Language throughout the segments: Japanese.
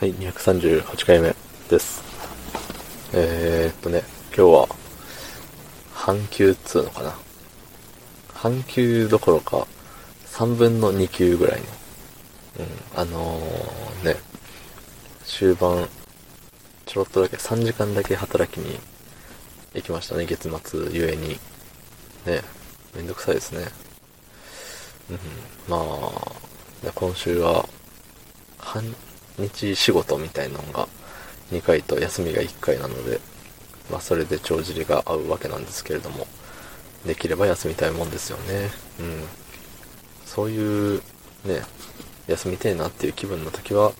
はい、238回目です。えー、っとね、今日は、半休っつうのかな。半休どころか、3分の2休ぐらいの。うん、あのー、ね、終盤、ちょろっとだけ、3時間だけ働きに行きましたね、月末ゆえに。ね、めんどくさいですね。うん、まあ、今週は、日仕事みたいなのが2回と休みが1回なので、まあそれで帳尻が合うわけなんですけれども、できれば休みたいもんですよね。うん。そういう、ね、休みてえなっていう気分の時は、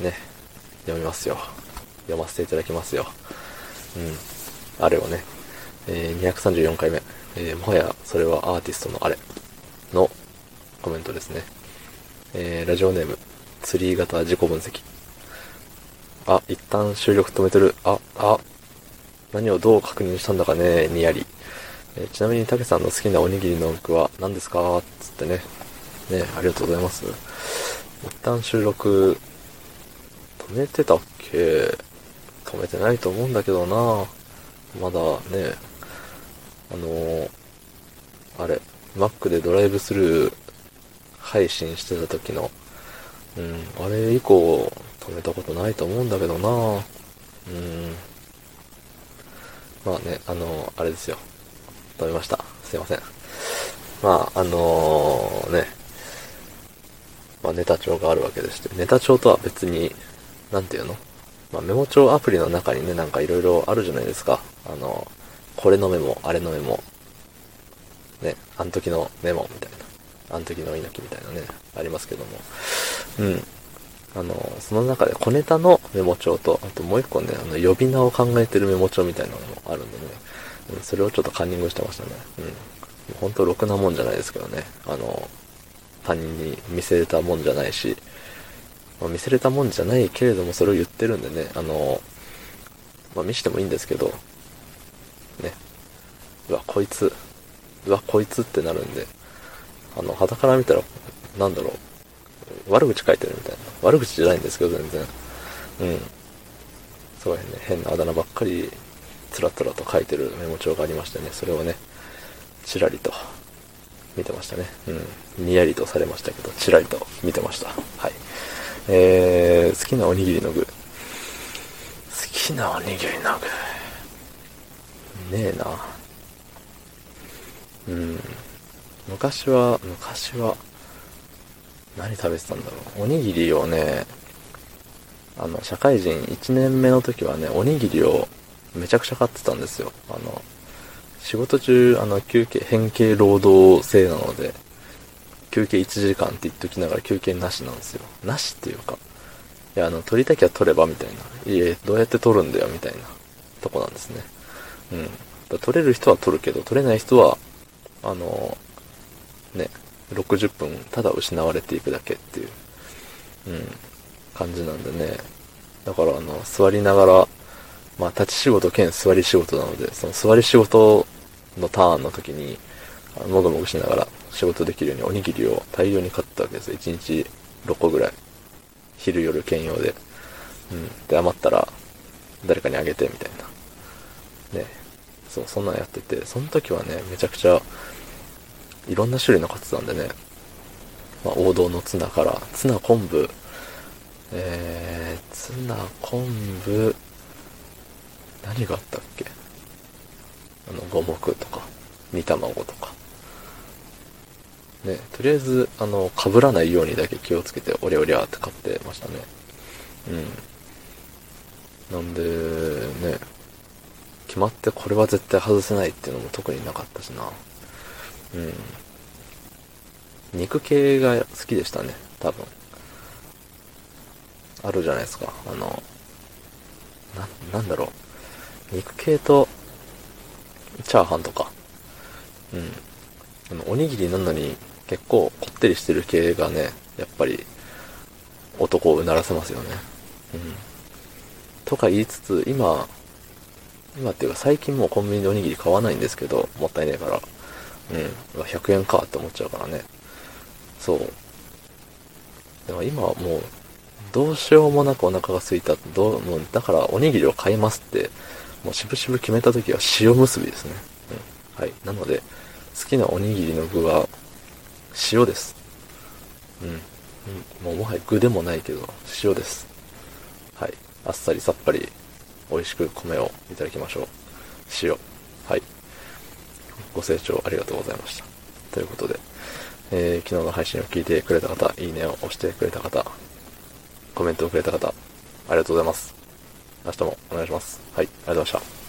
ね、読みますよ。読ませていただきますよ。うん。あれをね、えー234回目、えーもはやそれはアーティストのあれのコメントですね。えーラジオネーム、ツリー型自己分析。あ、一旦収録止めてる。あ、あ、何をどう確認したんだかね、にやり。えちなみに、たけさんの好きなおにぎりの具は何ですか？つってね。ね、ありがとうございます。一旦収録、止めてたっけ？止めてないと思うんだけどなまだね、あのーあれ、Mac でドライブスルー配信してた時の、うん、あれ以降止めたことないと思うんだけどなうん。まあね、あの、あれですよ。止めました。すいません。まあ、あのーね、まあネタ帳があるわけでして、ネタ帳とは別に、なんていうの？まあメモ帳アプリの中にね、なんかいろいろあるじゃないですか。あの、これのメモ、あれのメモ、ね、あの時のメモみたいな、あの時の猪木みたいなね、ありますけども。うん。あの、その中で小ネタのメモ帳と、あともう一個ね、あの、呼び名を考えてるメモ帳みたいなのもあるんでね、うん、それをちょっとカンニングしてましたね。うん。本当ろくなもんじゃないですけどね。あの、他人に見せれたもんじゃないし、まあ、見せれたもんじゃないけれども、それを言ってるんでね、あの、まあ、見してもいいんですけど、ね。うわ、こいつ、うわ、こいつってなるんで、あの、肌から見たら、なんだろう、悪口書いてるみたいな。悪口じゃないんですけど、全然。うん。すごいね、変なあだ名ばっかり、つらつらと書いてるメモ帳がありましてね、それをね、ちらりと見てましたね。うん。にやりとされましたけど、ちらりと見てました。はい。えー、好きなおにぎりの具。好きなおにぎりの具。ねえな。うん。昔は、昔は、何食べてたんだろう。おにぎりをね、あの、社会人1年目の時はね、おにぎりをめちゃくちゃ買ってたんですよ。あの、仕事中、あの、休憩、変形労働制なので、休憩1時間って言っときながら休憩なしなんですよ。なしっていうか、いや、あの、取りたきゃ取ればみたいな。いえ、どうやって取るんだよみたいなとこなんですね。うん。取れる人は取るけど、取れない人は、あの、ね、60分ただ失われていくだけっていう、うん、感じなんでね。だから、あの、座りながら、まあ、立ち仕事兼座り仕事なので、その座り仕事のターンの時に、もぐもぐしながら仕事できるようにおにぎりを大量に買ったわけです。1日6個ぐらい。昼夜兼用で。うん。で、余ったら、誰かにあげて、みたいな。ね。そう、そんなんやってて、その時はね、めちゃくちゃ、いろんな種類の買ってたんでね。まあ、王道のツナから、ツナ昆布、えー、ツナ昆布、何があったっけ？あの、五目とか、煮卵とか。ね、とりあえず、あの、被らないようにだけ気をつけて、おりゃおりゃって買ってましたね。うん。なんで、ね、決まってこれは絶対外せないっていうのも特になかったしな。うん。肉系が好きでしたね、多分。あるじゃないですか。あの、な、なんだろう。肉系と、チャーハンとか。うん。あの、おにぎりなのに結構こってりしてる系がね、やっぱり男をうならせますよね。うん。とか言いつつ、今、今っていうか最近もうコンビニでおにぎり買わないんですけど、もったいねえから。うん。100円かって思っちゃうからね。そう。でも今はもう、どうしようもなくお腹が空いた。どう、もう、だからおにぎりを買いますって、もうしぶしぶ決めた時は塩結びですね。うん、はい。なので、好きなおにぎりの具は、塩です。うん。もうもはや具でもないけど、塩です。はい。あっさりさっぱり、美味しく米をいただきましょう。塩。はい。ご清聴ありがとうございました。ということで、えー、昨日の配信を聞いてくれた方、いいねを押してくれた方、コメントをくれた方、ありがとうございます。明日もお願いします。はい、ありがとうございました。